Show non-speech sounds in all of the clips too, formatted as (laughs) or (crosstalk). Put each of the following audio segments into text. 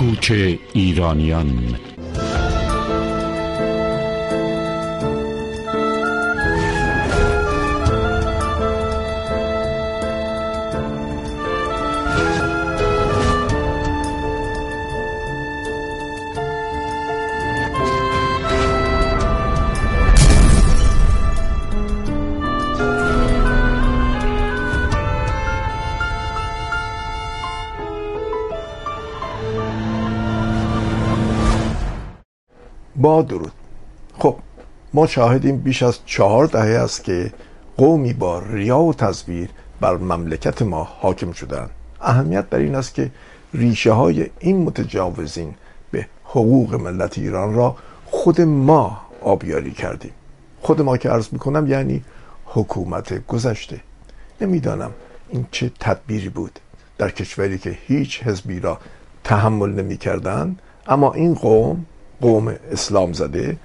کوچ ایرانیان. درود. خب ما شاهدیم بیش از چهار دهه است که قومی با ریا و تصویر بر مملکت ما حاکم شدن اهمیت در این است که ریشه های این متجاوزین به حقوق ملت ایران را خود ما آبیاری کردیم. خود ما که عرض می‌کنم یعنی حکومت گذشته. نمی‌دانم این چه تدبیری بود در کشوری که هیچ حزبی را تحمل نمی کردن اما این قوم قوم اسلام زده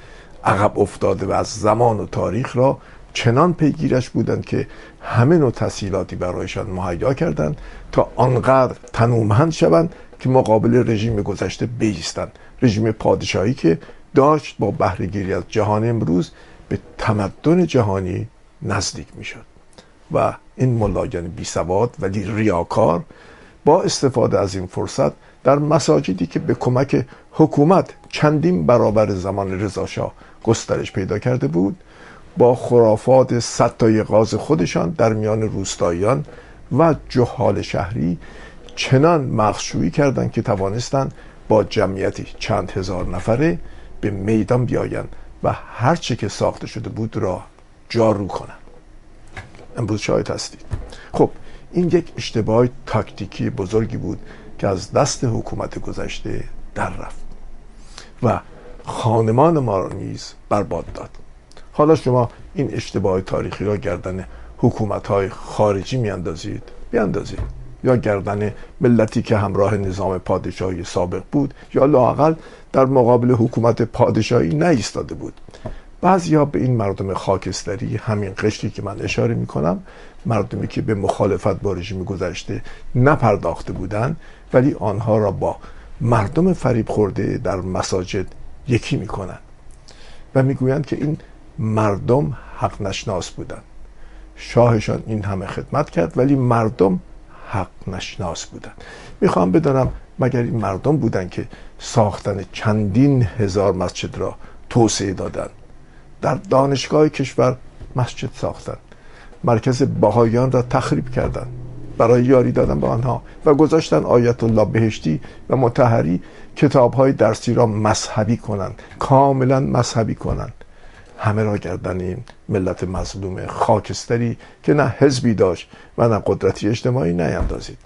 عقب افتاده و از زمان و تاریخ را چنان پیگیرش بودند که همه نوع تسهیلاتی برایشان مهیا کردند تا آنقدر تنومند شوند که مقابل رژیم گذشته بیستند. رژیم پادشاهی که داشت با بهرهگیری از جهان امروز به تمدن جهانی نزدیک می‌شد و این ملایان بی سواد ولی ریاکار با استفاده از این فرصت در مساجدی که به کمک حکومت چندین برابر زمان رضاشاه گسترش پیدا کرده بود با خرافات ستای غاز خودشان در میان روستاییان و جهال شهری چنان مخشویی کردند که توانستند با جمعیتی چند هزار نفره به میدان بیایند و هرچه که ساخته شده بود را جارو کنند. امروز شاهد هستید. خب این یک اشتباه تاکتیکی بزرگی بود که از دست حکومت گذشته در رفت و خانمان ما را نیز برباد داد. حالا شما این اشتباه تاریخی را گردن حکومت های خارجی میاندازید؟ بیاندازید. یا گردن ملتی که همراه نظام پادشاهی سابق بود یا لاقل در مقابل حکومت پادشاهی نایستاده بود. بعضی به این مردم خاکستری همین قشری که من اشاره می کنم مردمی که به مخالفت با رژیم گذشته نپرداخته بودند ولی آنها را با مردم فریب خورده در مساجد یکی می‌کنند و می‌گویند که این مردم حق نشناس بودند. شاهشان این همه خدمت کرد ولی مردم حق نشناس بودند. می‌خوام بدانم مگر این مردم بودند که ساختن چندین هزار مسجد را توسعه دادند؟ در دانشگاه کشور مسجد ساختند. مرکز باهایان را تخریب کردند. برای یاری دادن به آنها و گذاشتن آیت الله بهشتی و متحری کتاب های درسی را مذهبی کنند کاملا مذهبی کنند. همه را گردن این ملت مظلوم خاکستری که نه حزبی داشت و نه قدرتی اجتماعی نیندازید.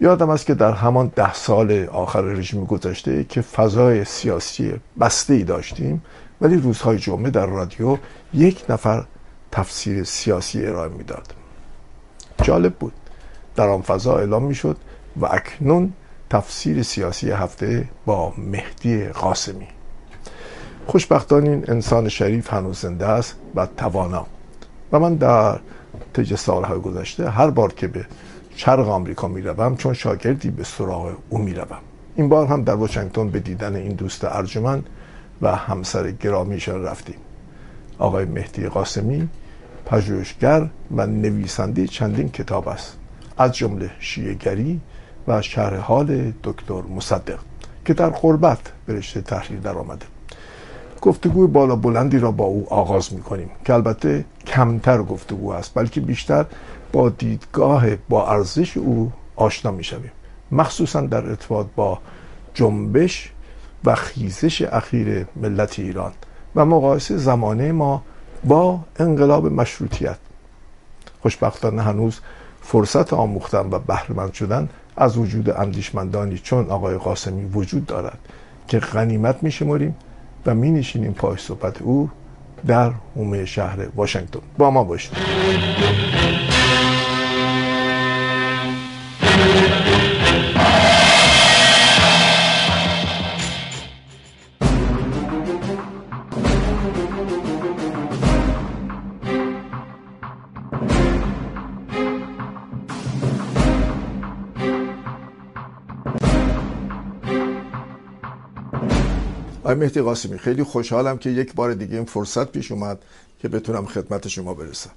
یادم است که در همان ده سال آخر رژیم گذشته که فضای سیاسی بسته ای داشتیم ولی روزهای جمعه در رادیو یک نفر تفسیر سیاسی ارائه می‌داد. جالب بود. در آن فضا اعلام می‌شد و اکنون تفسیر سیاسی هفته با مهدی قاسمی. خوشبختان این انسان شریف هنوز زنده است و توانا. و من در طی سالهای گذشته هر بار که به شرق آمریکا می‌روم چون شاگردی به سراغ او می‌روم. این بار هم در واشنگتن به دیدن این دوست ارجمند و همسر گرامیشان رفتیم. آقای مهدی قاسمی پژوهشگر و نویسنده چندین کتاب است. از جمله شیعگری و شرح حال دکتر مصدق که در قربت به رشته تحریر در آمده گفتگوی بالا بلندی را با او آغاز می کنیم که البته کمتر گفتگو است بلکه بیشتر با دیدگاه با ارزش او آشنا می شویم مخصوصا در ارتباط با جنبش و خیزش اخیر ملت ایران و مقایسه زمانه ما با انقلاب مشروطیت. خوشبختانه هنوز فرصت آموختن و بهرهمند شدن از وجود اندیشمندانی چون آقای قاسمی وجود دارد که غنیمت میشمریم و می نشینیم پای صحبت او در حومه شهر واشنگتن. با ما باشید. آقای مهدی قاسمی خیلی خوشحالم که یک بار دیگه این فرصت پیش اومد که بتونم خدمت شما برسم.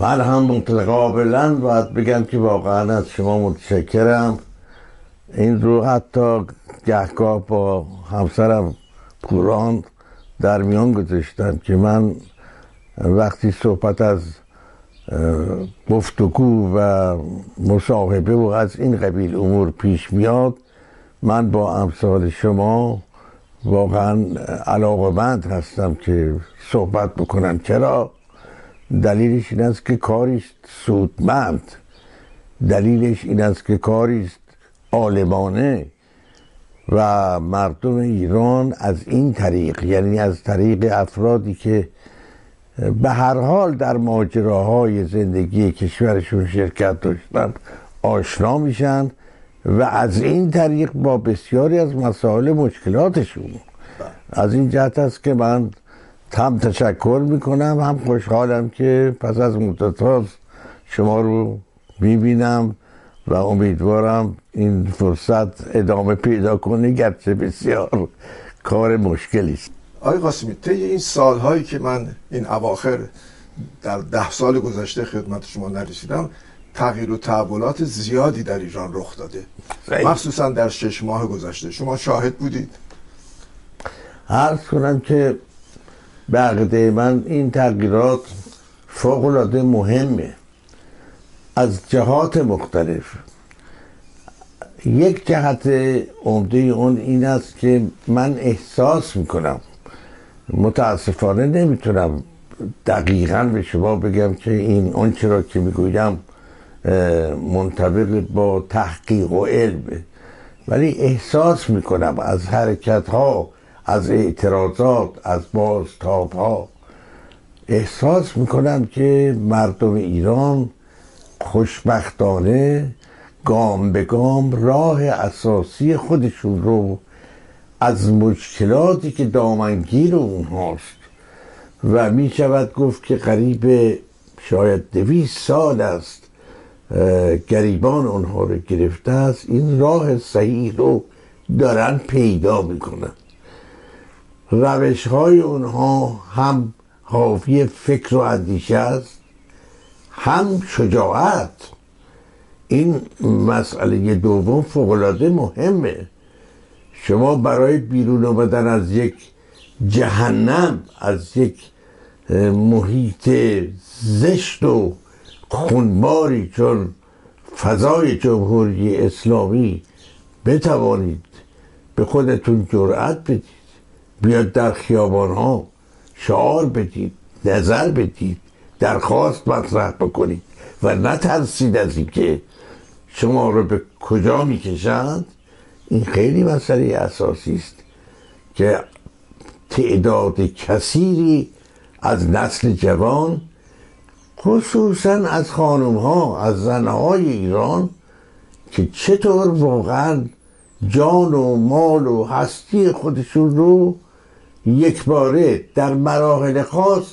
من هم متقابلا باید بگم که واقعا از شما متشکرم. این رو حتی گهگاه با همسرم پوران در میان گذاشتم که من وقتی صحبت از گفتگو و مصاحبه و از این قبیل امور پیش میاد من با امثال شما واقعا علاقمند هستم که صحبت بکنم. چرا؟ دلیلش این است که کاریست سودمند. دلیلش این است که کاریست عالمانه و مردم ایران از این طریق یعنی از طریق افرادی که به هر حال در ماجراهای زندگی کشورشون شرکت داشتن آشنا میشن و از این طریق با بسیاری از مسائل مشکلاتشون. از این جهت است که من هم تشکر می‌کنم. هم خوشحالم که پس از مدت شما رو می‌بینم و امیدوارم این فرصت ادامه پیدا کنه گرچه بسیار کار مشکلی است. آقای قاسمی طی این سالهایی که من این اواخر در ده سال گذشته خدمت شما نرسیدم تغییر و تحولات زیادی در ایران رخ داده. مخصوصا در شش ماه گذشته. شما شاهد بودید. عرض کنم که به من این تغییرات فوق العاده مهمه. از جهات مختلف. یک جهت عمده اون این است که من احساس می‌کنم. متاسفانه نمی‌تونم دقیقا به شما بگم که این اون چرا که می‌گویم منطبق با تحقیق و علم. ولی احساس می‌کنم از حرکت ها از اعتراضات از بازتاب ها احساس می‌کنم که مردم ایران خوشبختانه گام به گام راه اساسی خودشون رو از مشکلاتی که دامنگیر اونهاست. و می شود گفت که قریب شاید دویست سال است گریبان اونها رو گرفته است این راه صحیح رو دارن پیدا می‌کنن. روش های اونها هم حاوی فکر و اندیشه است هم شجاعت. این مسئله دوم فوقالعاده مهمه. شما برای بیرون آمدن از یک جهنم از یک محیط زشت و خونباری چون فضای جمهوری اسلامی بتوانید به خودتون جرأت بدید بیاد در خیابان ها شعار بدید نظر بدید درخواست مطرح بکنید و نترسید از اینکه شما رو به کجا می‌کشند. این خیلی مسئله اساسی است که تعداد کثیری از نسل جوان خصوصا از خانم ها از زنهای ایران که چطور واقعا جان و مال و هستی خودشون رو یک باره در مراحل خاص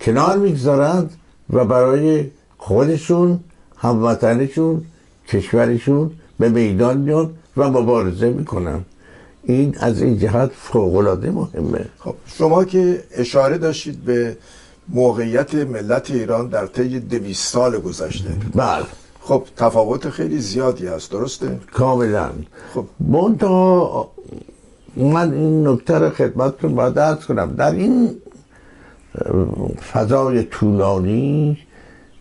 کنار می‌گذارند و برای خودشون هموطنشون کشورشون به میدان میان و مبارزه می‌کنن. این از این جهت فوقلاده مهمه. خب شما که اشاره داشتید به موقعیت ملت ایران در طی دویست سال گذشته. بله. خب تفاوت خیلی زیادی هست درسته؟ کاملا. خب. منتها من این نکته رو خدمتتون باید درس کنم. در این فضای طولانی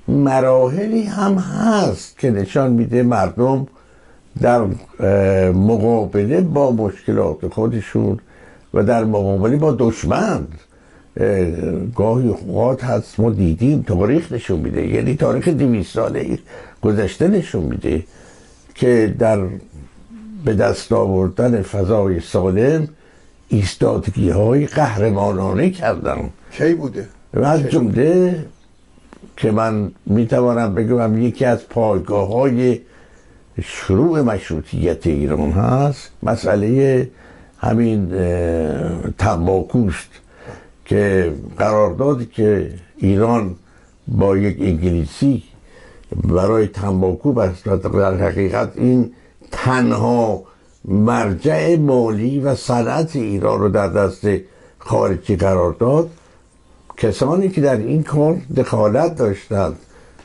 مراحلی هم هست که نشان میده مردم در مقابله با مشکلات خودشون و در مقابله با دشمن گاهی اوقات هست ما دیدیم تاریخ نشون میده. یعنی تاریخ دویست ساله گذشته نشون میده که در به دست آوردن فضای سالم ایستادگی های قهرمانانه کردن. کی بوده؟ و از جمله که من می‌توانم بگم یکی از پایگاه های شروع مشروطیت ایران هست مسئله همین تنباکوست. که قراردادی که ایران با یک انگلیسی برای تنباکو بست در حقیقت این تنها مرجع مالی و صنعت ایران رو در دست خارجی قرار داد. کسانی که در این کار دخالت داشتند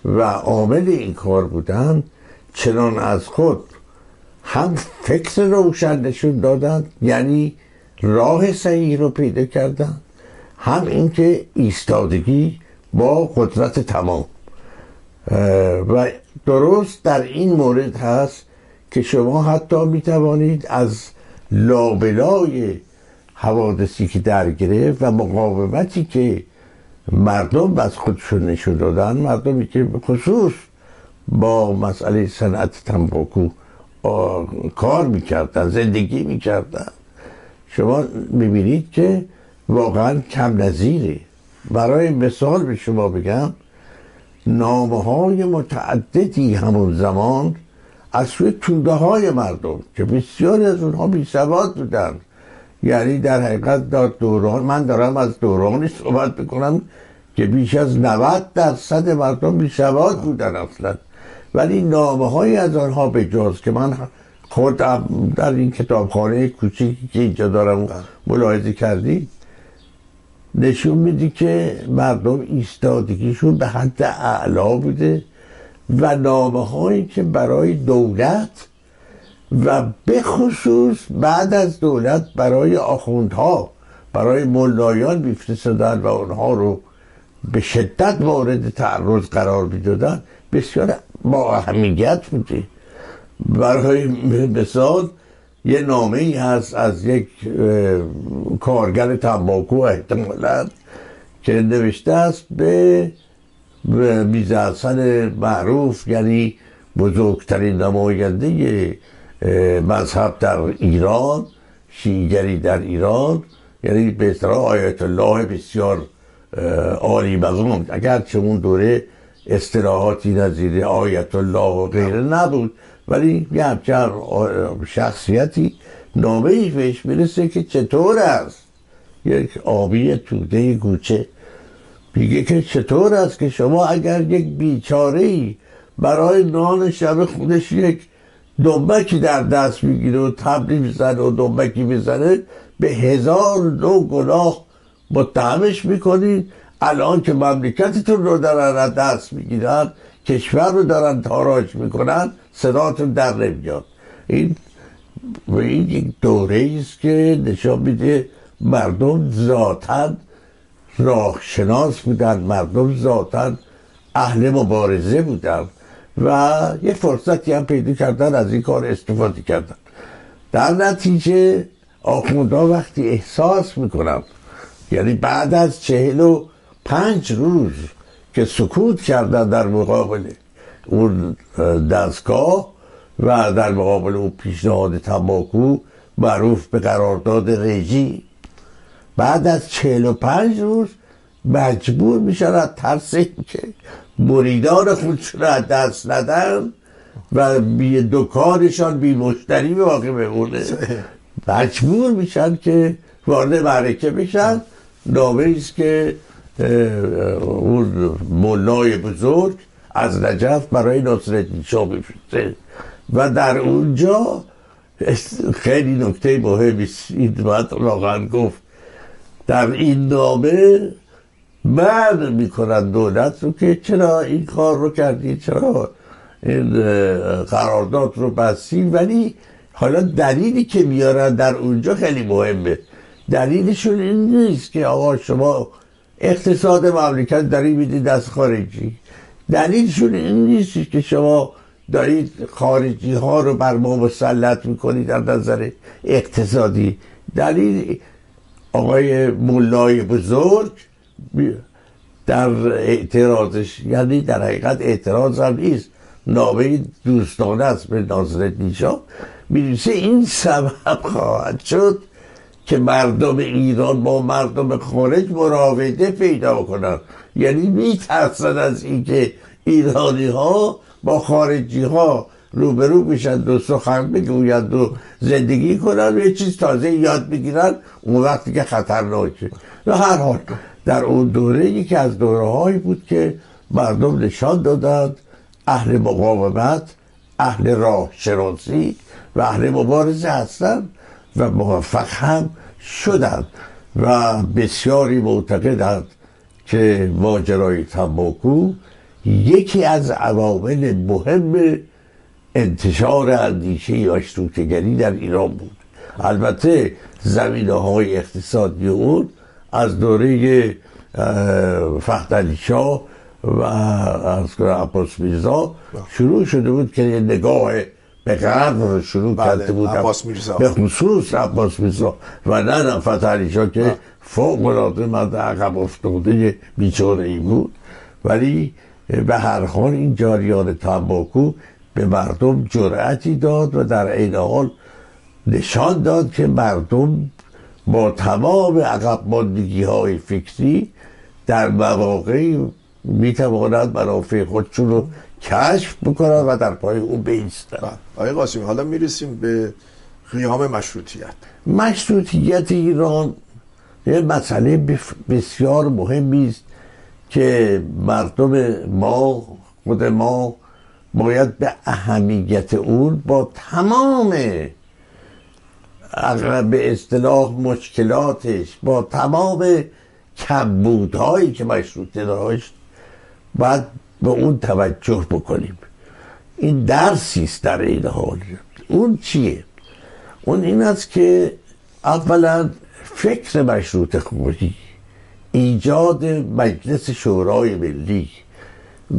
و عامل این کار بودند چنان از خود هم فکر روشن نشون دادند یعنی راه صحیح رو پیدا کردند. هم اینکه ایستادگی با قدرت تمام. و درست در این مورد هست که شما حتی می توانید از لابلای حوادثی که در گرفت و مقاومتی که مردم از خودشون نشون دادن مردمی که خصوص با مسئله صنعت تنباکو کار می‌کردن زندگی می‌کردن شما می‌بینید که واقعا کم نظیره برای مثال به شما بگم نامه های متعددی همون زمان از سوی توده های مردم که بسیاری از اونها بی سواد بودن یعنی در حقیقت در دوران من دارم از دورانی صحبت بکنم که بیش از 90 درصد مردم بی سواد بودن اصلا. ولی نامه های از آنها به جز که من خود در این کتابخانه کوچیکی که اینجا دارم ملاحظه کردی نشون میدی که مردم ایستادگیشون به حد اعلا بوده و نامه هایی که برای دولت و به خصوص بعد از دولت برای آخوندها برای ملایان میفرستادن و اونها رو به شدت مورد تعرض قرار می‌دادن بسیار با اهمیت بوده. برای مثال یه نامه ای هست از یک کارگر تنباکو احتمالا که نوشته است به میزه معروف یعنی بزرگترین نماینده مذهب در ایران شیگری در ایران یعنی به اصطلاح آیت الله بسیار عالی مقام اگرچه اون دوره اصطلاحاتی نظیر آیت الله و غیره نبود ولی یه همچنان شخصیتی نامه ای بهش می‌رسه که چطور است. یک آبی توده گوچه. میگه که چطور است که شما اگر یک بیچاره ای برای نان شب خودش یک دنبکی در دست می‌گیره و تبلی می‌زنه و دنبکی می‌زنه به هزار نو گناه متهمش می‌کنید. الان که مملکتتون رو دارن دست می‌گیرن کشور رو دارن تاراج می‌کنن صداتون در نمیاد. این و این یک دوره است که نشان میده مردم ذاتا راهشناس بودن مردم ذاتا اهل مبارزه بودن و یه فرصتی هم پیدا کردن از این کار استفاده کردن. در نتیجه آخوندا وقتی احساس می‌کنم یعنی بعد از چهل و پنج روز که سکوت کردن در مقابل اون دستگاه و در مقابل اون پیشنهاد تنباکو معروف به قرارداد رژی. بعد از چهل و پنج روز مجبور میشن از ترس که مریدان خودشون را دست ندن و بی دکانشان بی مشتری واقع بمونه. مجبور میشن که وارد معرکه بشن. نامه است که اون مولای بزرگ از نجف برای نصرالدین شاه و در اونجا خیلی نکته مهمی این باید واقعا گفت. در این نامه من می‌کنن دولت رو که چرا این کار رو کردی چرا این قرارداد رو بستی. ولی حالا دلیلی که میارن در اونجا خیلی مهمه. دلیلشون این نیست که آقا شما اقتصاد مملکت داری می‌دید دست خارجی. دلیلشون این نیست که شما دارید خارجی ها رو بر ما مسلط می‌کنید در نظر اقتصادی. دلیل آقای مولای بزرگ در اعتراضش یعنی در حقیقت اعتراض هم نیست. نامه دوستانه است به ناظرت نیشا می‌رسه این سبب خواهد شد که مردم ایران با مردم خارج مراوده پیدا کنند. یعنی میترسن از اینکه ایرانی ها با خارجی ها روبرو بشن و سخن بگویند و زندگی کنن و یه چیز تازه یاد بگیرن اون وقتی که خطرناکه. و هر حال در اون دوره یکی از دوره هایی بود که مردم نشان دادند اهل مقاومت اهل راه شناسی و اهل مبارزه هستند و موفق هم شدند و بسیاری معتقدند که ماجرای تنباکو یکی از عوامل مهم انتشار اندیشه مشروطگری در ایران بود. البته زمینه های اقتصادی اون از دوره فختلی شاه و از عباس میرزا شروع شده بود که نگاه به غرب رو شروع بله، کرده بود. عباس میرزا. به خصوص عباس میرزا و نه شاه که فوق العاده مرد عقب افتاده بیچاره ای بود. ولی به هر حال این جاریان تنباکو به مردم جرأتی داد و در عین حال نشان داد که مردم با تمام عقب ماندگی های فکری در مواقعی می توانند منافع خودشون رو کشف بکنند و در پای او بیستند بله. آقای قاسمی حالا می‌رسیم به قیام مشروطیت. مشروطیت ایران یه مسئله بسیار مهمی است که مردم ما خود ما باید به اهمیت اون با تمام به اصطلاح مشکلاتش با تمام کمبودهایی که مشروطه داشت باید به اون توجه بکنیم. این درسی است در این حال. اون چیه؟ اون این است که اولا فکر مشروط خودی ایجاد مجلس شورای ملی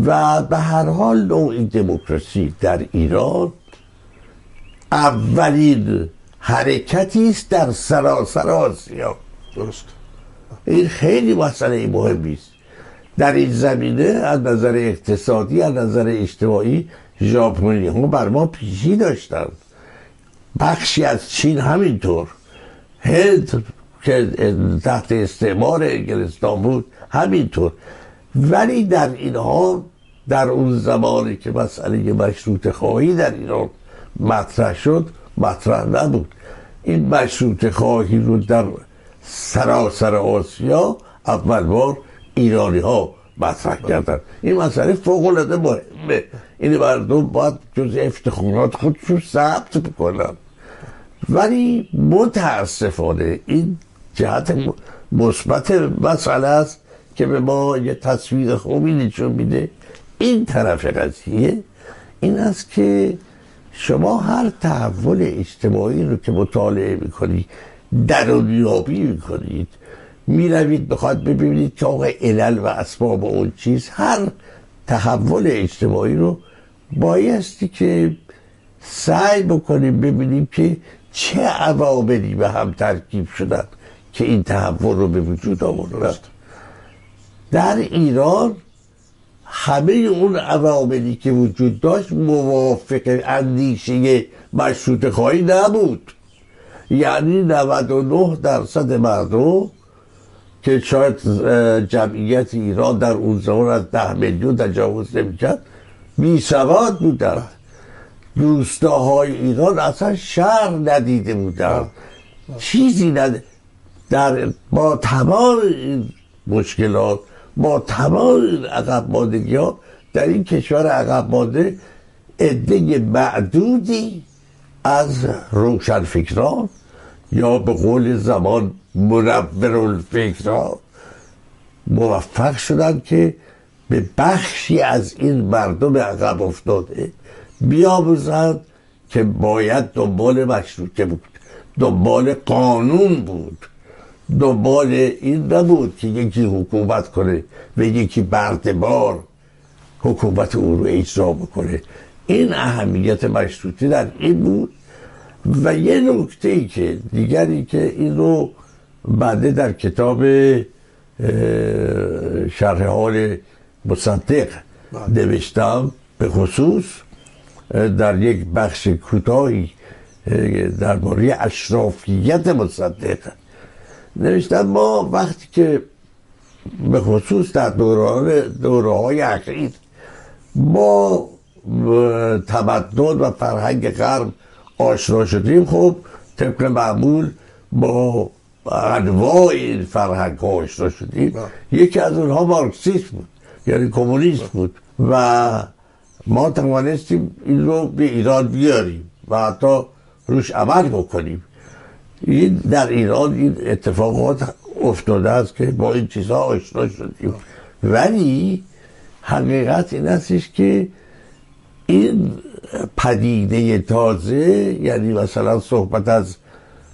و به هر حال نوع دموکراسی در ایران اولین حرکتی است در سراسر آسیا. درست. این خیلی مسئله مهمی است. در این زمینه از نظر اقتصادی از نظر اجتماعی ژاپنی ها بر ما پیشی داشتند. بخشی از چین همینطور. هند که تحت استعمار انگلستان بود همینطور. ولی در اینها در اون زمانی که مسئله مشروط خواهی در ایران مطرح شد مطرح نبود. این مشروط خواهی رو در سراسر آسیا اول بار ایرانی ها مطرح کردن. این مسئله فوق العاده مهمه. این مردم باید جز افتخارات خودشون ثبت بکنن. ولی متاسفانه این جهت مثبت مسئله است که به ما یه تصویر خوبی نشون میده. این طرف قضیه این است که شما هر تحول اجتماعی رو که مطالعه می‌کنید درونیابی می‌کنید می‌روید بخواد ببینید که آقا علل و اسباب اون چیز هر تحول اجتماعی رو بایستی که سعی بکنیم ببینیم که چه عواملی به هم ترکیب شدن. که این تحول رو به وجود آوردن در ایران همه اون عواملی که وجود داشت موافق اندیشه مشروط خواهی نبود. یعنی 99 درصد مردم که شاید جمعیت ایران در اون زمان از ده میلیون تجاوز نمی‌کرد بی سواد بودن روستاهای ایران اصلا شهر ندیده بودن چیزی ند... در با تمام این مشکلات با تمام این عقب ماندگی ها در این کشور عقب مانده عده معدودی از روشنفکران یا به قول زمان منور الفکران موفق شدن که به بخشی از این مردم عقب افتاده بیاموزند که باید دنبال مشروطه بود دنبال قانون بود. دنبال این نبود که یکی حکومت کنه و یکی بردبار حکومت او رو اجرا بکنه. این اهمیت مشروطه در این بود. و یه نکته ای که دیگری که این رو بعده در کتاب شرح حال مصدق نوشتم به خصوص در یک بخش کوتاهی درباره اشرافیت مصدق. نوشتم ما وقتی که به خصوص در دوران دوره های اخیر با تمدن و فرهنگ غرب آشنا شدیم خب طبق معمول با انواع این فرهنگ ها آشنا شدیم. یکی از اونها مارکسیسم بود یعنی کمونیست بود و ما توانستیم این رو به ایران بیاریم و حتی روش عمل بکنیم. در ایران این اتفاقات افتاده است که با این چیزها آشنا شدیم. ولی حقیقت این استش که این پدیده تازه یعنی مثلا صحبت از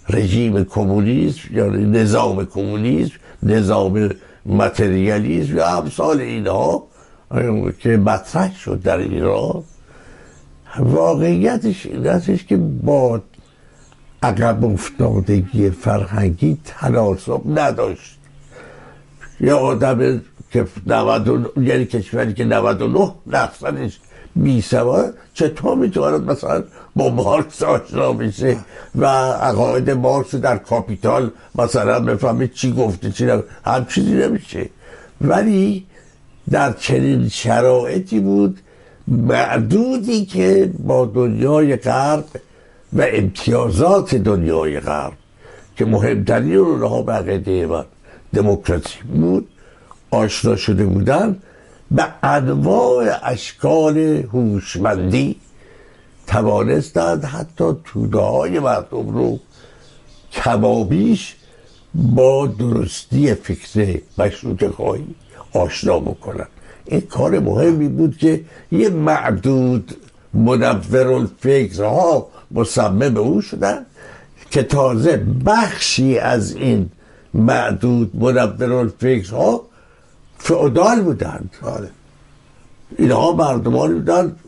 رژیم کمونیسم یا نظام کمونیسم نظام متریالیسم یا امثال اینها که مطرح شد در ایران واقعیتش این استش که با عقب افتادگی فرهنگی تناسب نداشت. یا آدم که 90 یعنی کشوری که 99 درصدش بی سواد چطور می‌تواند مثلا با مارکس آشنا بشه و عقاید مارکس در کاپیتال مثلا بفهمه چی گفته چی نگفته هم چیزی نمیشه. ولی در چنین شرایطی بود معدودی که با دنیای غرب و امتیازات دنیای غرب که مهمترین اونها به عقیده من دموکراسی بود آشنا شده بودن به انواع اشکال هوشمندی توانستند حتی توده های مردم رو کمابیش با درستی فکر مشروط خواهی آشنا بکنن این کار مهمی بود که یه معدود منور الفکرها مصمم او شدن که تازه بخشی از این معدود منور الفکرها فعودال بودند. بله. اینها مردمانی بودند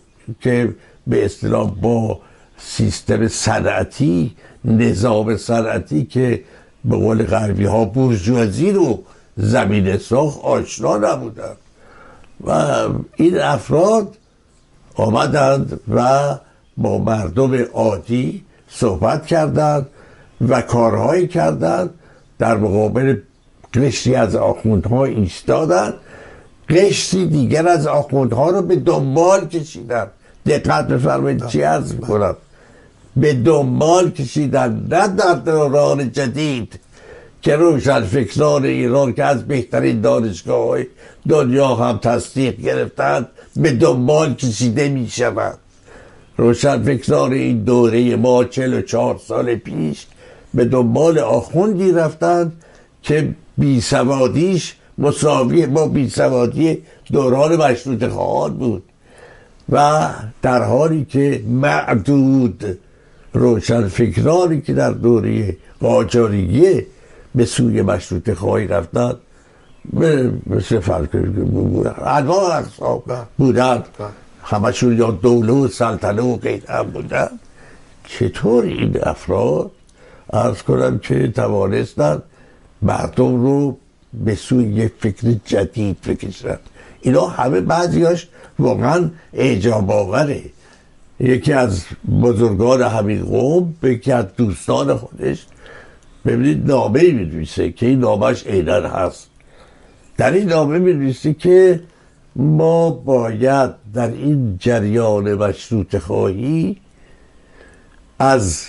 که به اصطلاح با سیستم صنعتی نظام صنعتی که به قول غربی ها بورژوازی رو زمین ساخت آشنا نبودند. و این افراد آمدند و با مردم عادی صحبت کردند و کارهایی کردند. در مقابل قشری از آخوندها ایستادند. قشری دیگر از آخوندها رو به دنبال کشیدن دقت بفرمایید چی عرض می‌کنم. به دنبال کشیدن نه در دوران جدید که روشن فکران ایران که از بهترین دانشگاه های دنیا هم تصدیق گرفتند به دنبال کشیده می شود روشن فکران این دوره ما چل و چهار سال پیش به دنبال آخوندی رفتند که بیسوادیش مساوی با بیسوادی دوران مشروط خواهان بود و در حالی که معدود روشن فکرانی که در دوره قاجاریه به سوی مشروط خواهی رفتن مثل فرق اقسام بودن همشون یا دوله و سلطنه و غیر هم بودن. چطور این افراد ارز کنم که توانستن مردم رو به سوی یک فکر جدید بکشن؟ اینا همه بعضیاش واقعا اعجاب آوره. یکی از بزرگان همین قوم به یکی از دوستان خودش. ببینید نامه می که این نامهش عینا هست. در این نامه می که ما باید در این جریان مشروط خواهی از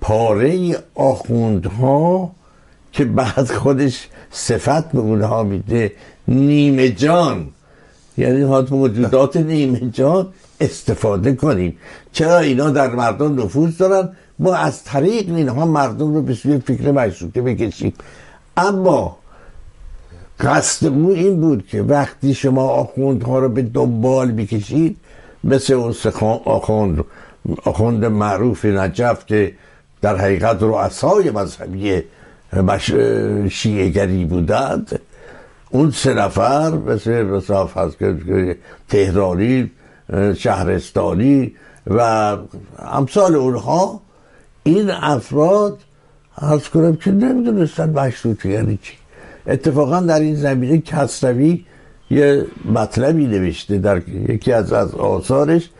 پاره آخوندها که بعد خودش صفت به اونها میده نیمه جان. یعنی حتی موجودات نیمه جان استفاده کنیم. چرا اینا در مردم نفوذ دارن؟ ما از طریق اینها مردم رو به سوی فکر مشروطه بکشیم. اما قصد او این بود که وقتی شما آخوندها رو به دنبال بکشید مثل اون آخوند آخوند معروف نجف که در حقیقت رؤسای مذهبی شیعگری بودند اون سه نفر مثل مثلا که تهرانی شهرستانی و امثال اونها این افراد از کنم که نمی‌دونستن مشروطه یعنی چی. اتفاقا در این زمینه کسروی یه مطلبی نوشته در یکی از از آثارش.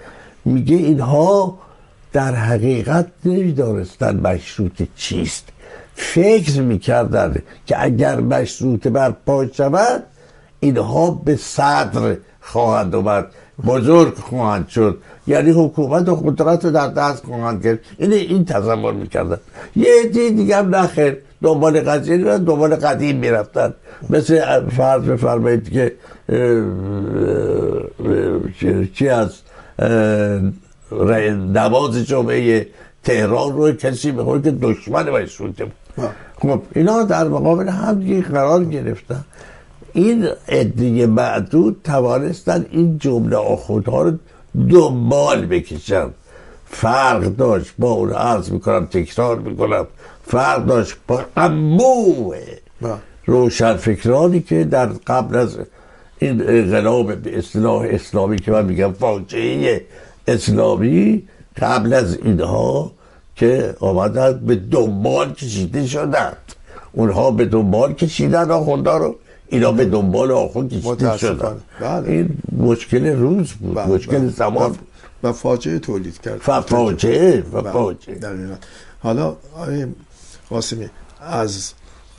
میگه اینها در حقیقت نمی‌دانستن مشروط چیست. فکر می‌کردن که اگر مشروط بر پا شود اینها به صدر خواهند اومد بزرگ خواهند شد. یعنی حکومت و قدرت رو در دست خواهند گرفت. این این تصور می‌کردن. یه دیگه هم نخیر. دنبال قضیه می‌رفتن دنبال قدیم می‌رفتن. مثل فرض بفرمایید که چی از نماز جمعه تهران رو کسی بخوره که دشمن مشروطه بود. خب اینا در مقابل هم قرار گرفتن. این عده معدود توانستن این جمله آخوندها رو دنبال بکشن. فرق داشت با اون عرض می‌کنم تکرار می‌کنم. فرق داشت با انبوه روشن فکرانی که در قبل از این انقلاب به اصطلاح اسلامی که من میگم فاجعه اسلامی قبل از اینها که آمدن به دنبال کشیده شدند اونها به دنبال کشیدن آخونده رو اینا به دنبال آخوند کشیده شدن بله. این مشکل روز بود بله، مشکل بله. زمان بود و فاجعه تولید کرد فاجعه و بله. فاجعه. حالا قاسمی از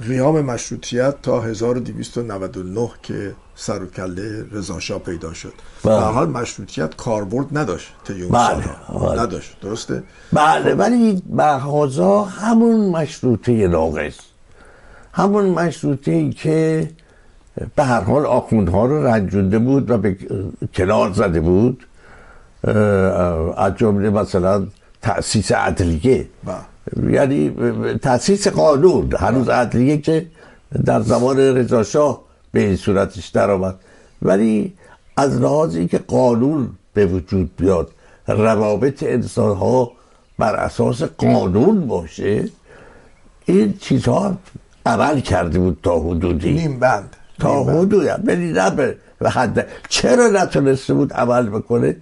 قیام مشروطیت تا 1299 که سر و کله رضا شاه پیدا شد بله. به هر حال مشروطیت کاربرد نداشت طی اون بله،. بله. نداشت درسته بله ولی مغازا همون مشروطه ناقص همون مشروطه ای که به هر حال آخوندها رو رنجونده بود و به کنار زده بود از جمله مثلا تأسیس عدلیه بله. یعنی تأسیس قانون. هنوز عدلیه که در زمان رضا شاه به این صورتش در آمد ولی از لحاظ اینکه قانون به وجود بیاد روابط انسان ها بر اساس قانون باشه این چیزها عمل کرده بود تا حدودی. نیم بند. تا. حدودی. ولی نه به به حد چرا نتونسته بود عمل بکنه؟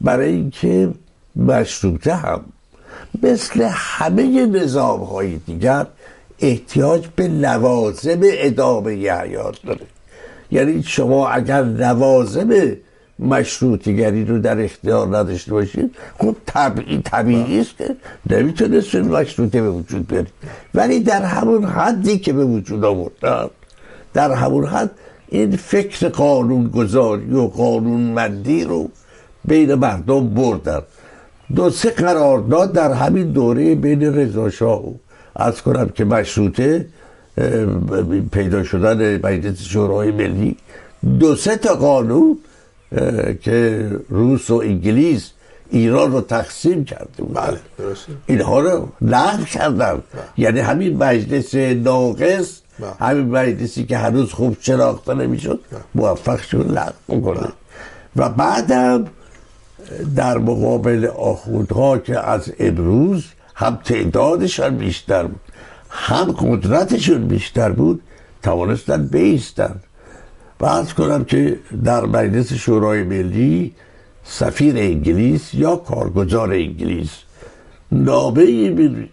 برای اینکه مشروطه هم مثل همه نظام های دیگر احتیاج به لوازم ادامه حیات داره. یعنی شما اگر لوازم مشروطیگری رو در اختیار نداشته باشید خب طبیعی طبیعی است که نمی‌تونستید مشروطه به وجود بیارید. ولی در همون حدی که به وجود آوردن در همون حد این فکر قانون گذاری و قانونمندی رو بین مردم بردن. دو سه قرارداد در همین دوره بین رضا شاه و از کنم که مشروطه پیدا شدن مجلس شورای ملی. دو سه تا قانون که روس و انگلیس ایران رو تقسیم کرده بود بله اینها رو لغو کردن. یعنی همین مجلس ناقص بله. همین مجلسی که هنوز خوب شناخته نمی‌شد موفق شد لغو کنه و بعدم در مقابل آخوندها که از امروز هم تعدادشان بیشتر بود هم قدرتشون بیشتر بود توانستن بیستن. و از کنم که در مجلس شورای ملی سفیر انگلیس یا کارگزار انگلیس نامه ای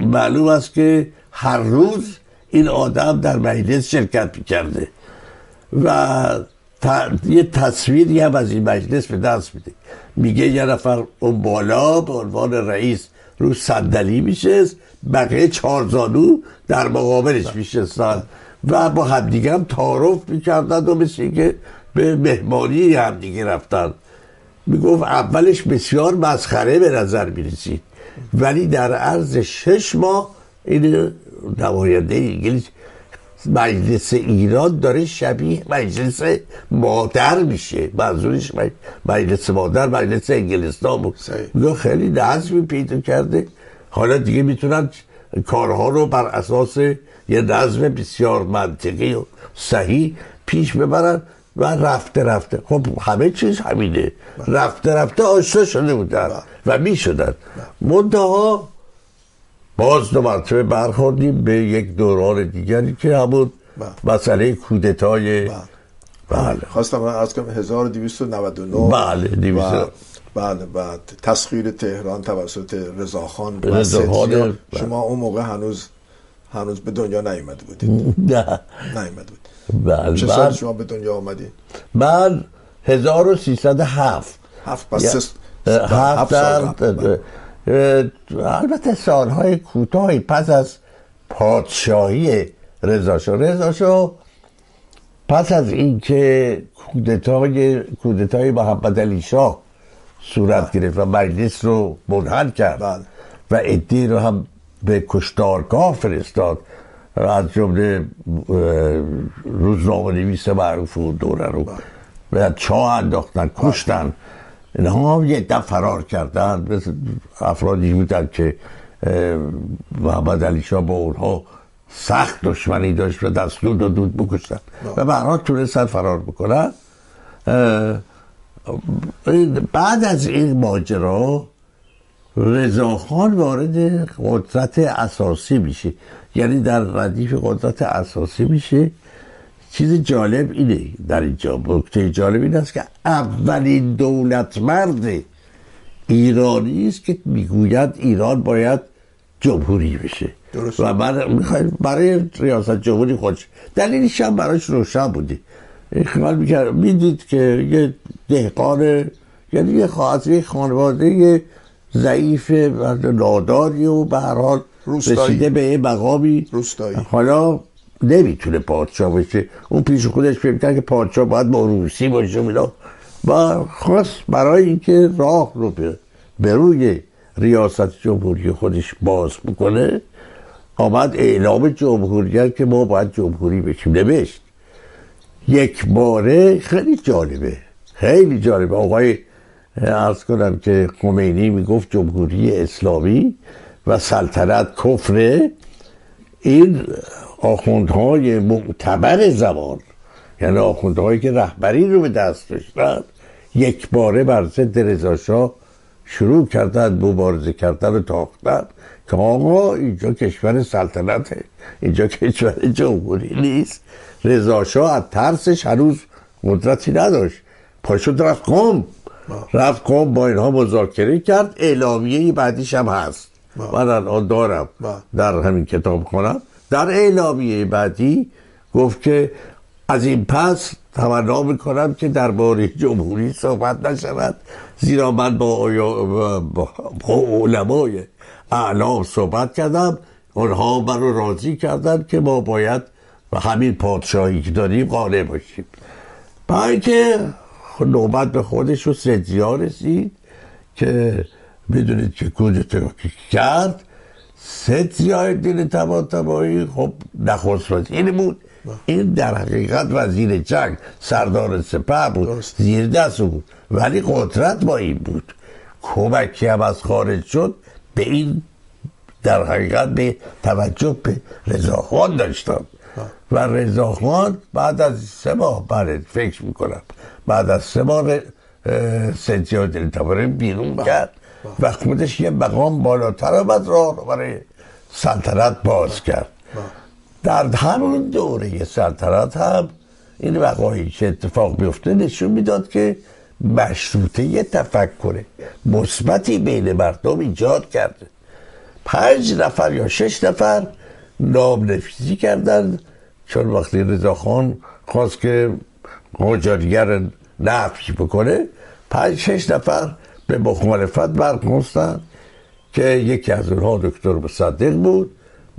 معلوم است که هر روز این آدم در مجلس شرکت می‌کرده و ت- یه تصویری هم از این مجلس به دست میده. میگه یه نفر اون بالا به عنوان رئیس رو صندلی میشست بقیه چهار زانو در مقابلش میشستن و با همدیگه هم تعارف می‌کردن و مثل که به مهمانی همدیگه رفتن. می‌گفت اولش بسیار مسخره به نظر می‌رسید. ولی در عرض شش ماه این نماینده انگلیس مجلس ایران داره شبیه مجلس مادر میشه. منظورش مج- مجلس مادر مجلس انگلستان بود. میگه خیلی نظمی پیدا کرده. حالا دیگه می‌تونن کارها رو بر اساس یه نظم بسیار منطقی و صحیح پیش ببرن و رفته رفته. خب همه چیز همینه. رفته رفته آشنا شده بودن و می‌شدن. منتها باز دو مرتبه برخوردیم به یک دوران دیگری که همون بله. مسئله کودتای بله. خواستم من از کنم 1299 بله، دویست- و بله بعد تسخیر تهران توسط رضاخان رضاخان،. بله. شما اون موقع هنوز هنوز به دنیا نیومده بودید. (laughs) نه. نیومده بود بله چه سال شما به دنیا آمدید؟ من 1307 هفت. پس هفت در البته سالهای کوتاهی پس از پادشاهی رضا شاه. رضا شاه پس از اینکه کودتای کودتای محمد علی شاه صورت گرفت و مجلس رو منحل کرد بله. و ادی رو هم به کشتارگاه فرستاد از جمله روزنامه نویس معروف و دوره رو به چاه انداختن کشتن. اینها یه دفع فرار کردن. افرادی بودن که محمد علی شاه با اونها سخت دشمنی داشت و دستور داد بکشتن و به تونستن فرار بکنن. بعد از این ماجرا رضاخان وارد قدرت اساسی میشه. یعنی در ردیف قدرت اساسی میشه. چیز جالب اینه. در اینجا نکته جالب این است که اولین دولت مرد ایرانی است که می‌گوید ایران باید جمهوری بشه. درست. و برای ریاست جمهوری خودش. دلیلش هم براش روشن بودی خیال می‌کرد می‌دید که یه دهقان یعنی یه خاطری خانواده ضعیف و ناداری و به هر حال رسیده به یه مقامی. روستایی. حالا نمی‌تونه پادشاه بشه اون پیش خودش فکر که پادشاه باید با روسی باشه میلا و خواست برای اینکه راه رو به روی ریاست جمهوری خودش باز بکنه آمد اعلام جمهوریت که ما باید جمهوری بشیم. نوشت. یک باره خیلی جالبه. خیلی جالبه. آقای ارز کنم که خمینی می‌گفت جمهوری اسلامی و سلطنت کفره. این آخوندهای معتبر زمان یعنی آخوندهایی که رهبری رو به دست داشتن یک باره بر ضد رضا شروع کردن مبارزه کردن و تاختن که آقا اینجا کشور سلطنته اینجا کشور جمهوری نیست. رضا از ترسش هنوز قدرتی نداشت. پاشد رفت قوم رفت قوم با اینها مذاکره کرد. اعلامیه بعدیش هم هست. من الان دارم. در همین کتاب کنم در اعلامیه بعدی گفت که از این پس تمنا می‌کنم که درباره جمهوری صحبت نشود زیرا من با, علمای اعلام صحبت کردم. اونها من رو راضی کردن که ما باید و همین پادشاهی که داریم قانع باشیم. برای که نوبت به خودش رو سدیا رسید که بدونید که کودتا کرد ستیا دل تبا تبایی خب نخست این بود. این در حقیقت وزیر جنگ سردار سپه بود زیر دست بود. ولی قدرت با این بود. کمکی هم از خارج شد به این در حقیقت به توجه به رضاخان داشتن و رضاخان بعد از سه ماه بعد فکر می‌کنم. بعد از سه ماه سنتیار دلتابره بیرون بله. کرد. بله. و خودش یه مقام بالاتر آمد راه برای سلطنت باز کرد. در همون دوره سلطنت هم این وقایی که اتفاق بیفته نشون می‌داد که مشروطه یه تفکر مثبتی بین مردم ایجاد کرده پنج نفر یا شش نفر نام نفیزی کردن چون وقتی رضاخان خواست که قاجاریگر نفی بکنه پنج شش نفر به مخالفت برخواستن که یکی از اونها دکتر مصدق بود.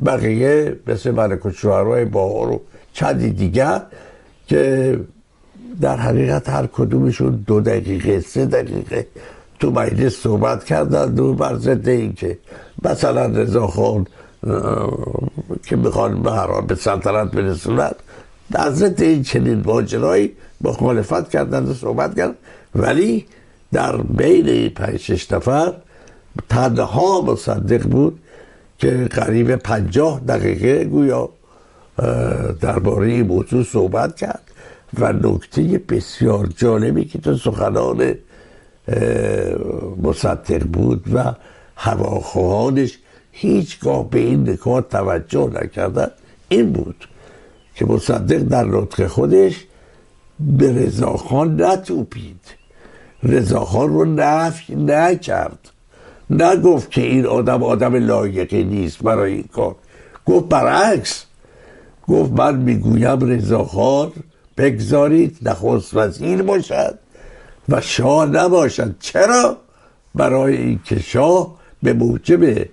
بقیه مثل ملک و شوهرهای باهار و چندی دیگر که در حقیقت هر کدومشون دو دقیقه سه دقیقه تو مجلس صحبت کردن دو بر ضد این که مثلا رضا خان که می‌خوان به به سلطنت برسونن در ضد این چنین ماجرایی مخالفت کردن و صحبت کردن ولی در بین پنج شش نفر تنها مصدق بود که قریب پنجاه دقیقه گویا درباره این موضوع صحبت کرد و نکته بسیار جالبی که تو سخنان مصدق بود و هواخواهانش هیچگاه به این نکات توجه نکردن. این بود که مصدق در نطق خودش به رضاخان نتوپید. رضاخان رو نفی نکرد. نگفت که این آدم آدم لایقی نیست برای این کار. گفت برعکس. گفت من می‌گویم رضاخان بگذارید نخست وزیر باشد و شاه نباشد. چرا؟ برای اینکه شاه به موجب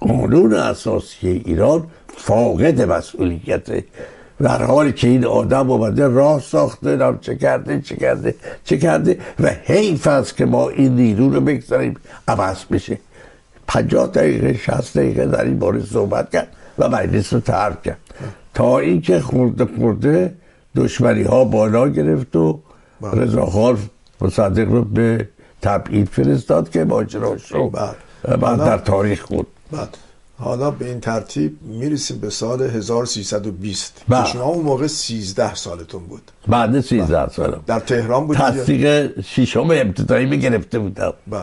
قانون اساسی ایران فاقد مسئولیت و حالی که این آدم اومده راه ساخته نام چه کرده چه کرده چه کرده و حیف است که ما این نیرو رو بگذاریم عوض بشه. پنجاه دقیقه شست دقیقه در این باره صحبت کرد و مجلس رو ترک کرد. تا اینکه خورده خورده دشمنی ها بالا گرفت و بله. رضا خان مصدق رو به تبعید فرستاد که ماجراش رو بله. بعد در تاریخ بود بعد حالا به این ترتیب می‌رسیم به سال 1320 بله. شما اون موقع 13 سالتون بود. بعد 13 سالم. در تهران یا- تصدیق ششم ابتدایی می گرفته بودم بله.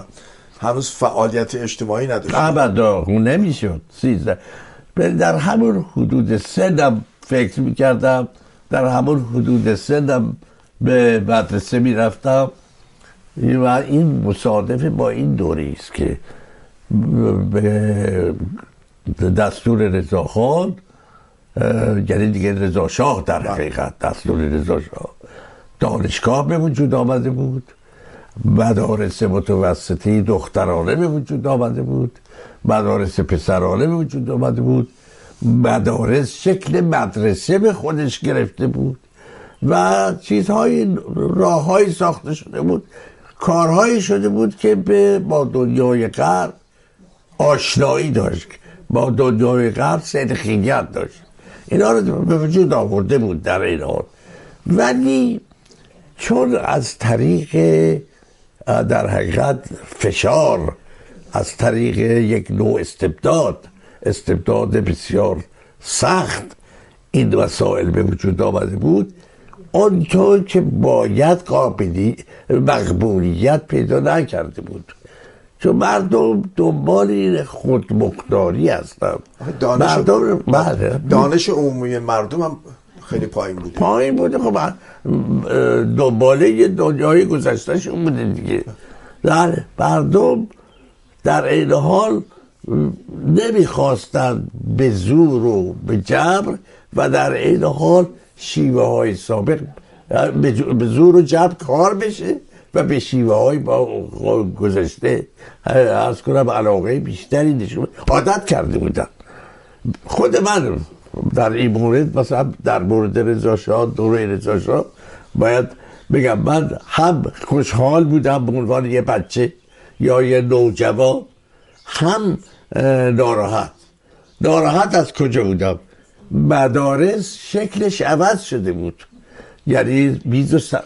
هنوز فعالیت اجتماعی نداشت ابدا اون نمی‌شد. سیزده. ولی در همون حدود سنم فکر می‌کردم. در همون حدود سنم به مدرسه می‌رفتم. و این مصادفه با این دوری است که به دستور رضاخان اه، یعنی دیگه رضا شاه در حقیقت دستور رضا شاه. دانشگاه به وجود آمده بود. مدارس متوسطه دخترانه به وجود آمده بود. مدارس پسرانه به وجود آمده بود. مدارس شکل مدرسه به خودش گرفته بود و چیزهای راههایی ساخته شده بود. کارهایی شده بود که به با دنیای غرب آشنایی داشت. با دنیای غرب صدقیت داشت. اینا رو به وجود آورده بود در این حال. ولی چون از طریق در حقیقت فشار از طریق یک نوع استبداد استبداد بسیار سخت این مسائل به وجود آمده بود آنطور که باید قابلی مقبولیت پیدا نکرده بود. چون مردم دنبال این خودمختاری هستن. دانش مردم بله. دانش عمومی مردم هم خیلی پایین بود پایین بوده. خب دنباله یه دنیای گذشتهشون بوده دیگه. در مردم در این حال نمی‌خواستند به زور و به جبر و در این حال شیوه های سابق به زور و جبر کار بشه. و به شیوه های با گذشته از کنم علاقه بیشتری نشون عادت کرده بودن خود من در این مورد مثلا در مورد رضا شاه دوره رضا شاه باید بگم من هم خوشحال بودم به عنوان یه بچه یا یه نوجوان هم ناراحت. ناراحت از کجا بودم؟ مدارس شکلش عوض شده بود. یعنی میز و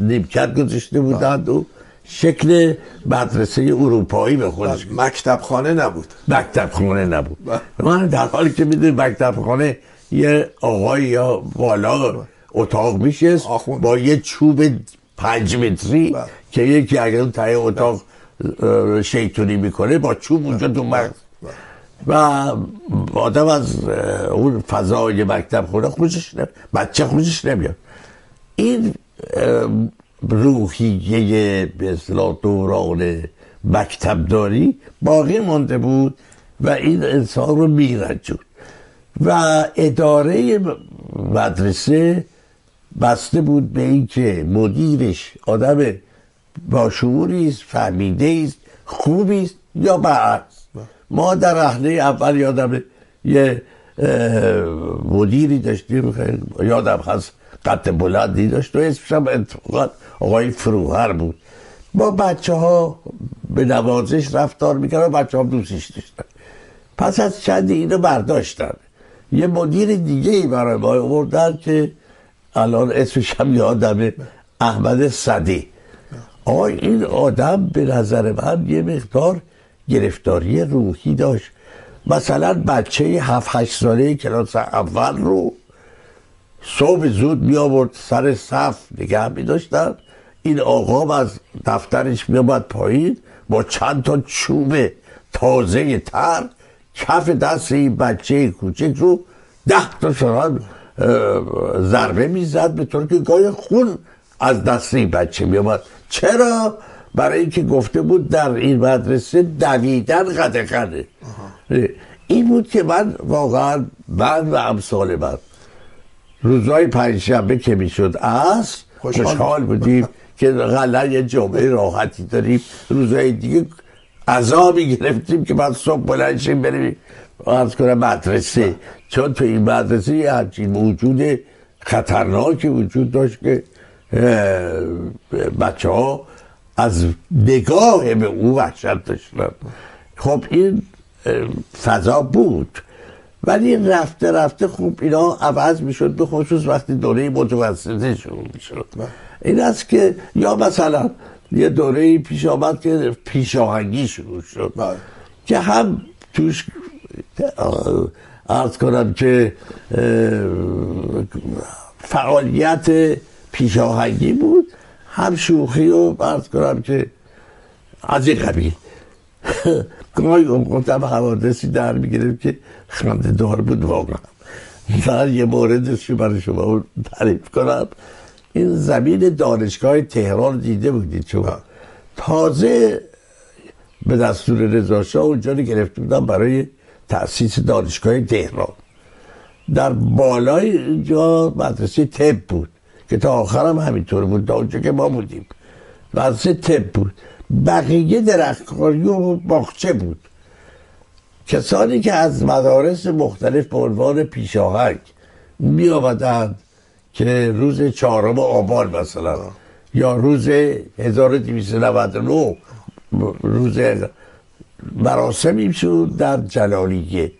نیمکت گذاشته بودند و شکل مدرسه اروپایی به خودش مکتب خانه نبود مکتب خانه نبود. من در حالی که می‌دونی مکتب خانه یه آقای یا بالا اتاق میشست آخوند. با یه چوب پنج متری. که یکی اگر اون ته اتاق شیطونی می‌کنه با چوب اونجا تو مغز و آدم از اون فضای مکتب خونه خوشش نمیاد بچه خوشش نمیاد این روحیه به اصطلاح دوران مکتبداری باقی مانده بود و این انسان رو میرنجود و اداره مدرسه بسته بود به اینکه مدیرش آدم باشعوری است فهمیده است خوبی است یا برعکس ما در رحله اول یادم یه مدیری داشتیم یادم هست. قد بلندی داشت. و اسمش هم اتفاقا آقای فروهر بود. با بچه ها به نوازش رفتار می‌کرد و بچه ها دوستش داشتن. پس از چندی اینو برداشتن. یه مدیر دیگه ای برای ما آوردن که الان اسمش هم یادمه احمد صدی. آقا این آدم به نظر من یه مقدار گرفتاری روحی داشت. مثلا بچه هفت هشت ساله کلاس اول رو صبح زود می آورد سر صف نگه می داشتن. این آقا از دفترش می آمد پایین با چند تا چوب تازه تر کف دست این بچه کوچک رو ده تا شران ضربه می‌زد. به طور که گاهی خون از دست این بچه می آمد چرا؟ برای اینکه گفته بود در این مدرسه دویدن قدقنه این بود که من واقعا من و امثال من روزهای پنجشنبه که می‌شد از خوشحال خوشحال بودیم که غلا یه جمعه راحتی داریم. روزهای دیگه عذابی گرفتیم که بعد صبح بلند شیم بریم از کنم مدرسه. چون تو این مدرسه یه همچین موجود خطرناکی وجود داشت که بچه ها از نگاه به او وحشت داشتن. خب این فضا بود. ولی رفته رفته خوب اینا عوض می‌شد. به خصوص وقتی دوره متوسطه شروع می‌شد. این است که یا مثلا یه دوره پیش آمد که پیشاهنگی شروع شد. بله. که هم توش ارز کنم که فعالیت پیشاهنگی بود. هم شوخی و ارز کنم که از این قبیل. گاهی اوقات هم حوادثی در می‌گیرم که خنده دار بود واقعا. من یه موردش برای شما تعریف کنم. این زمین دانشگاه تهران دیده بودید چون تازه به دستور رضا اونجا رو گرفته بودم برای تأسیس دانشگاه تهران. در بالای اینجا مدرسه تب بود که تا آخرم همینطور بود تا اونجا که ما بودیم. مدرسه تب بود. بقیه درختکاری و باغچه بود. کسانی که از مدارس مختلف به عنوان پیشاهنگ می آمدند که روز چهارم آبان مثلا یا روز 1299 روز مراسمی شد در جلالیه.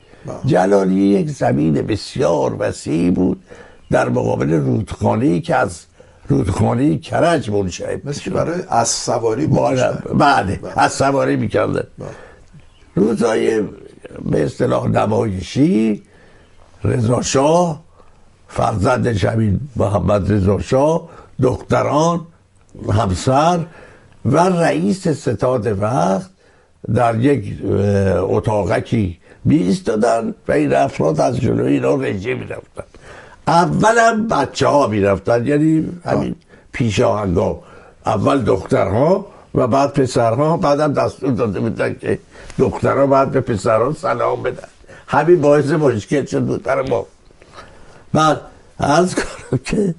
جلالیه یک زمین بسیار وسیعی بود در مقابل رودخانه که از رودخانه کرج منشأ مثل برای از سواری بله بله. از سواری می‌کردن روزای به اصطلاح نمایشی رضا شاه فرزند شمین محمد رضا شاه دختران همسر و رئیس ستاد وقت در یک اتاقکی می و این افراد از جلوی اینا رژه می رفتن اولم بچه ها می رفتن یعنی همین پیش آهنگا اول دخترها و بعد پسرها. بعدم دستور داده بودن که دخترها بعد به پسرها سلام بدن. همین باعث مشکل شد بود ما. بعد از کنم که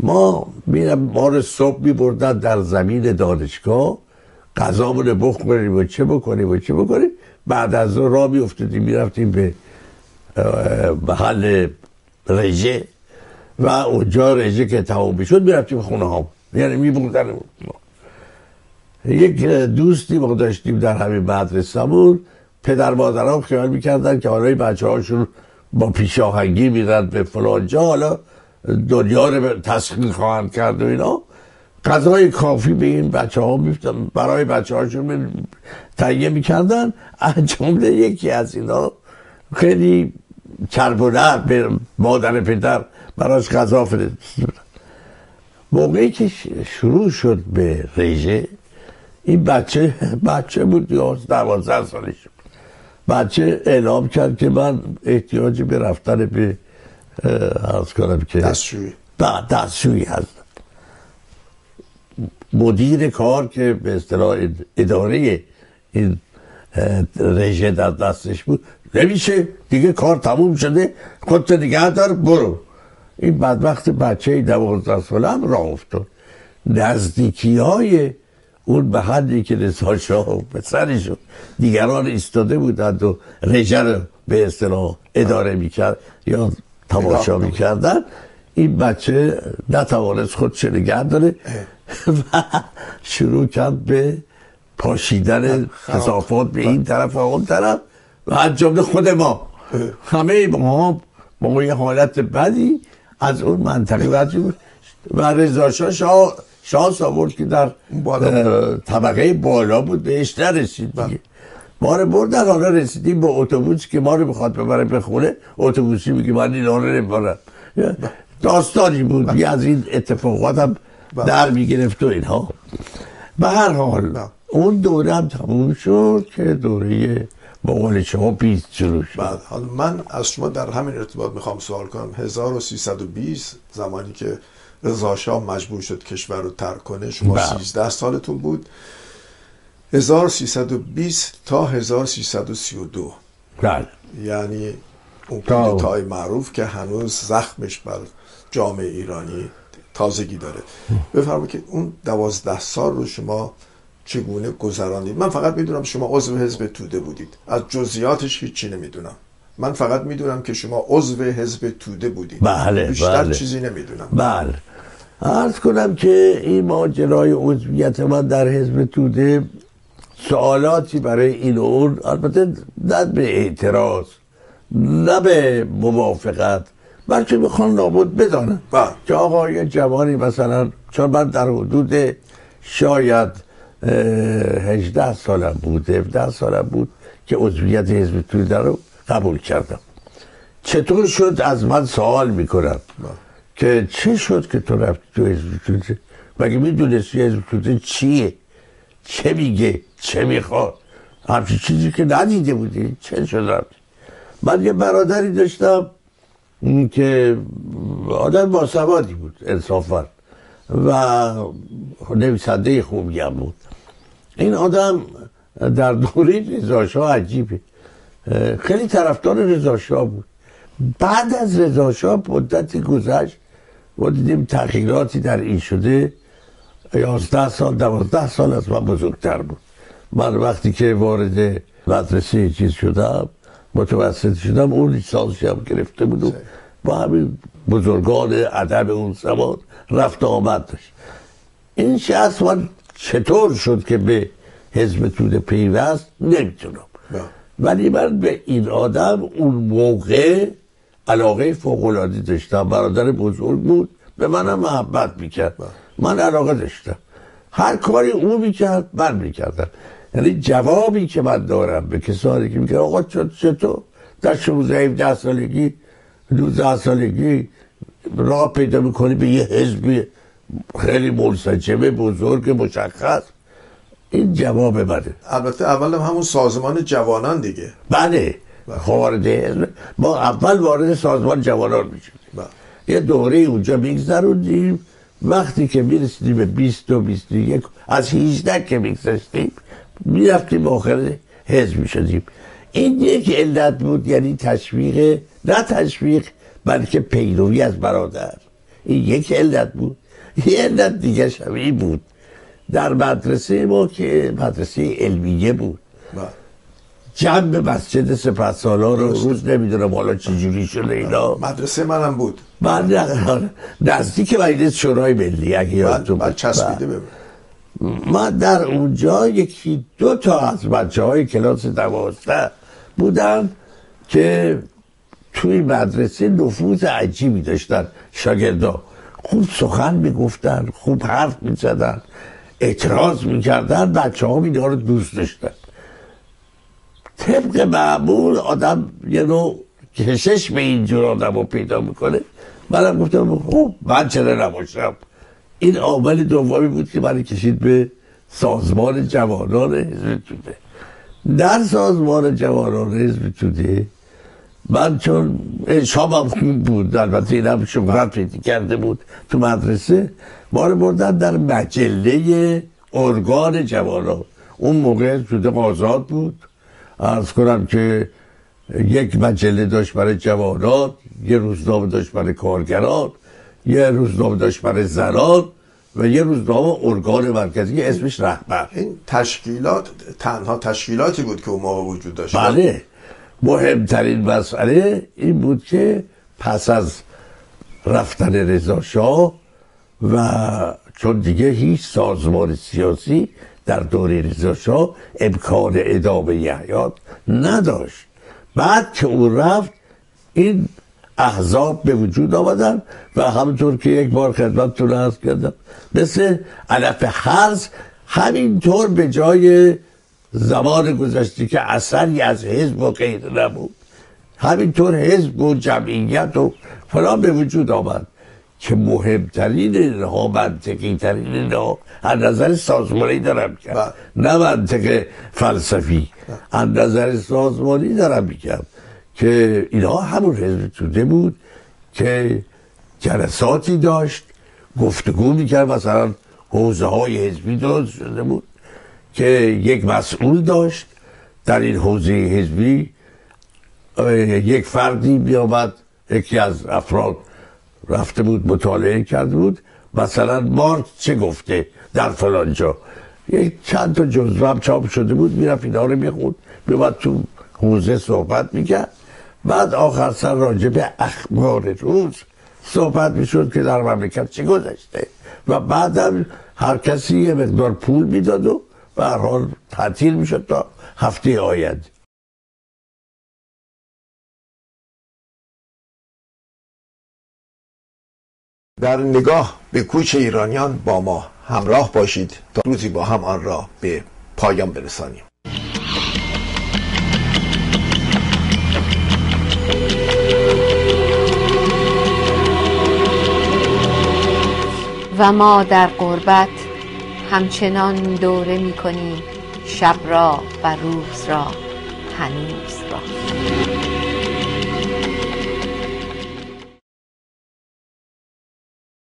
ما میرم ما صبح می بردن در زمین دانشگاه. غذا بوده بخوریم و چه بکنیم و چه بکنیم. بعد از اون را می رفتیم به محل رژه و اونجا رژه که تمام شد می رفتیم خونه ها یعنی می بردن یک دوستی ما داشتیم در همین مدرسه پدر مادران خیال می‌کردن که حالا بچه هاشون با پیشاهنگی میرن به فلان جا. حالا دنیا رو تسخیر خواهند کرد و اینا. غذای کافی به این بچه ها میفتن برای بچه هاشون تهیه می‌کردن. جمله یکی از اینا خیلی چرب و به مادر پدر براش غذا فرستادن موقعی که شروع شد به رژه این بچه بچه بود یا دوازده سالش بچه اعلام کرد که من احتیاجی به رفتن به از کنم که دستشویی. دستشویی هست. مدیر کار که به اصطلاح اداره این رژه در دستش بود نمیشه. دیگه کار تموم شده. خودت دیگه دار برو. این بدبخت بچه دوازده ساله هم راه افتاد. نزدیکی های اون به حدی که رضا شاه به سرش دیگران ایستاده بودند و رژه رو به اصطلاح اداره می‌کرد یا تماشا می‌کردن این بچه نتوانست خودش نگه داره و شروع کرد به پاشیدن خصافات به این طرف و اون طرف. و از جمله خود ما. همه ما با یه حالت بدی از اون منطقه رد و رضا شاه شانس آورد که در طبقه بالا بود بهش نرسید دیگه. ما رو بردن حالا رسیدیم با اتوبوس که ما رو بخواد ببره به خونه. اتوبوسی میگه من این رو نمی‌برم. داستانی بود از این اتفاقات هم بله. در می‌گرفت و اینها. به هر حال بله. اون دوره هم تموم شد که دوره با قول شما بیست شروع شد. بله. حالا من از شما در همین ارتباط می‌خوام سوال کنم. 1320 زمانی که رضا مجبور شد کشور رو ترک کنه شما 13 سالتون بود. 1320 تا 1332 بله. یعنی اون کودتای معروف که هنوز زخمش بر جامعه ایرانی تازگی داره. بفرمایید که اون دوازده سال رو شما چگونه گذراندید؟ من فقط می‌دونم شما عضو حزب توده بودید. از جزئیاتش هیچی نمی‌دونم. من فقط می‌دونم که شما عضو حزب توده بودید. بله بیشتر بله. چیزی نمی‌دونم. بله. عرض کنم که این ماجرای عضویت من در حزب توده سوالاتی برای این اون البته نه به اعتراض نه به موافقت بلکه می‌خوان نابود بدانن بله. که آقا یه جوانی مثلا چون من در حدود شاید 18 سالم بود 17 سالم بود که عضویت حزب توده رو قبول کردم. چطور شد؟ از من سوال می‌کنم. که چه شد که تو رفتی تو حزب توده؟ مگه می‌دونستی حزب توده چیه؟ چه میگه؟ چه می‌خواد؟ همچین چیزی که ندیده بودی؟ چه شد رفتی؟ من یه برادری داشتم که آدم باسوادی بود انصافا و نویسنده خوبی هم بود. این آدم در دوره رضاشاه عجیبه. خیلی طرفدار رضاشاه بود. بعد از رضاشاه مدتی گذشت ما دیدیم تغییراتی در این شده. یازده سال دوازده سال از من بزرگتر بود. من وقتی که وارد مدرسه چیز شدم متوسط شدم اون لیسانسی هم گرفته بود و با همین بزرگان ادب اون زمان رفت آمد داشت. این شخص من چطور شد که به حزب توده پیوست؟ نمی‌تونم. ولی من به این آدم اون موقع علاقه فوقلاده داشتم. برادر بزرگ بود. به منم محبت می‌کرد. من علاقه داشتم. هر کاری او می‌کرد من می‌کردم. یعنی جوابی که من دارم به کسانی که میگن آقا چط- چطور؟ در 16 17 سالگی 12 سالگی راه پیدا می‌کنی به یه حزبی خیلی منسجم بزرگ مشخص. این جواب منه. البته اول هم همون سازمان جوانان دیگه. بله. وارد حزب ما اول وارد سازمان جوانان می‌شدیم. بله. یه دوره اونجا میگذروندیم. وقتی که می‌رسیدیم به 20 و 21 از 18 که میگذشتیم می‌رفتیم آخر حزب می‌شدیم. این یک علت بود یعنی تشویق نه تشویق بلکه پیروی از برادر. این یک علت بود. (laughs) یه علت دیگه شبیه بود. در مدرسه ما که مدرسه علمیه بود. بله. جمع مسجد سالار رو روز نمی‌دونم حالا چجوری شده اینا. مدرسه منم بود. من نزدیک مجلس شورای ملی اگه یادتون باشه. چسبیده ببین من در اونجا یکی دو تا از بچه های کلاس دوازده بودم که توی مدرسه نفوذ عجیبی داشتن شاگردا. خوب سخن می‌گفتن خوب حرف می‌زدن اعتراض می‌کردن بچه ها اینا رو دوست داشتن. طبق معمول آدم یه نوع کشش به اینجور آدم رو پیدا می‌کنه. منم گفتم خب من چرا نباشم؟ این عامل دومی بود که من کشید به سازمان جوانان حزب توده. در سازمان جوانان حزب توده من چون شامم خوب بود البته این هم شهرت پیدا کرده بود تو مدرسه ما رو بردن در مجله ارگان جوانان اون موقع توده آزاد بود. ارز کنم که یک مجله داشت برای جوانان یه روزنامه داشت برای کارگران یه روزنامه داشت برای زنان و یه روزنامه ارگان مرکزی اسمش رهبر. این تشکیلات تنها تشکیلاتی بود که اون موقع وجود داشت. بله. مهمترین مسئله این بود که پس از رفتن رضا شاه و چون دیگه هیچ سازمان سیاسی در دوره رضا شاه امکان ادامه حیات نداشت. بعد که او رفت این احزاب به وجود آمدن و همونطور که یک بار خدمتتون عرض کردم مثل علف حرز همینطور به جای زمان گذشته که اثری از حزب و غیره نبود. همینطور حزب و جمعیت و فلان به وجود آمد که مهمترین اینها منطقی ترین اینها از نظر سازمانی دارم کرد بله. نه منطق فلسفی از نظر سازمانی دارم میگم که اینها همون حزب توده بود که جلساتی داشت گفتگو می‌کرد مثلا حوزه های حزبی درست شده بود. که یک مسئول داشت در این حوزه حزبی یک فردی بیامد یکی از افراد رفته بود مطالعه کرده بود مثلا مارکس چه گفته در فلان جا؟ یک چند تا جزوه هم چاپ شده بود می‌رفت اینا رو می‌خوند میومد تو حوزه صحبت می‌کرد. بعد آخر سر راجع به اخبار روز صحبت می‌شد که در مملکت چه گذشته؟ و بعدم هر کسی یه مقدار پول می‌داد و به حال تعطیل می‌شد تا هفته آید در نگاه به کوچ ایرانیان با ما همراه باشید تا روزی با هم آن را به پایان برسانیم. و ما در غربت همچنان دوره می کنیم شب را و روز را هنوز را.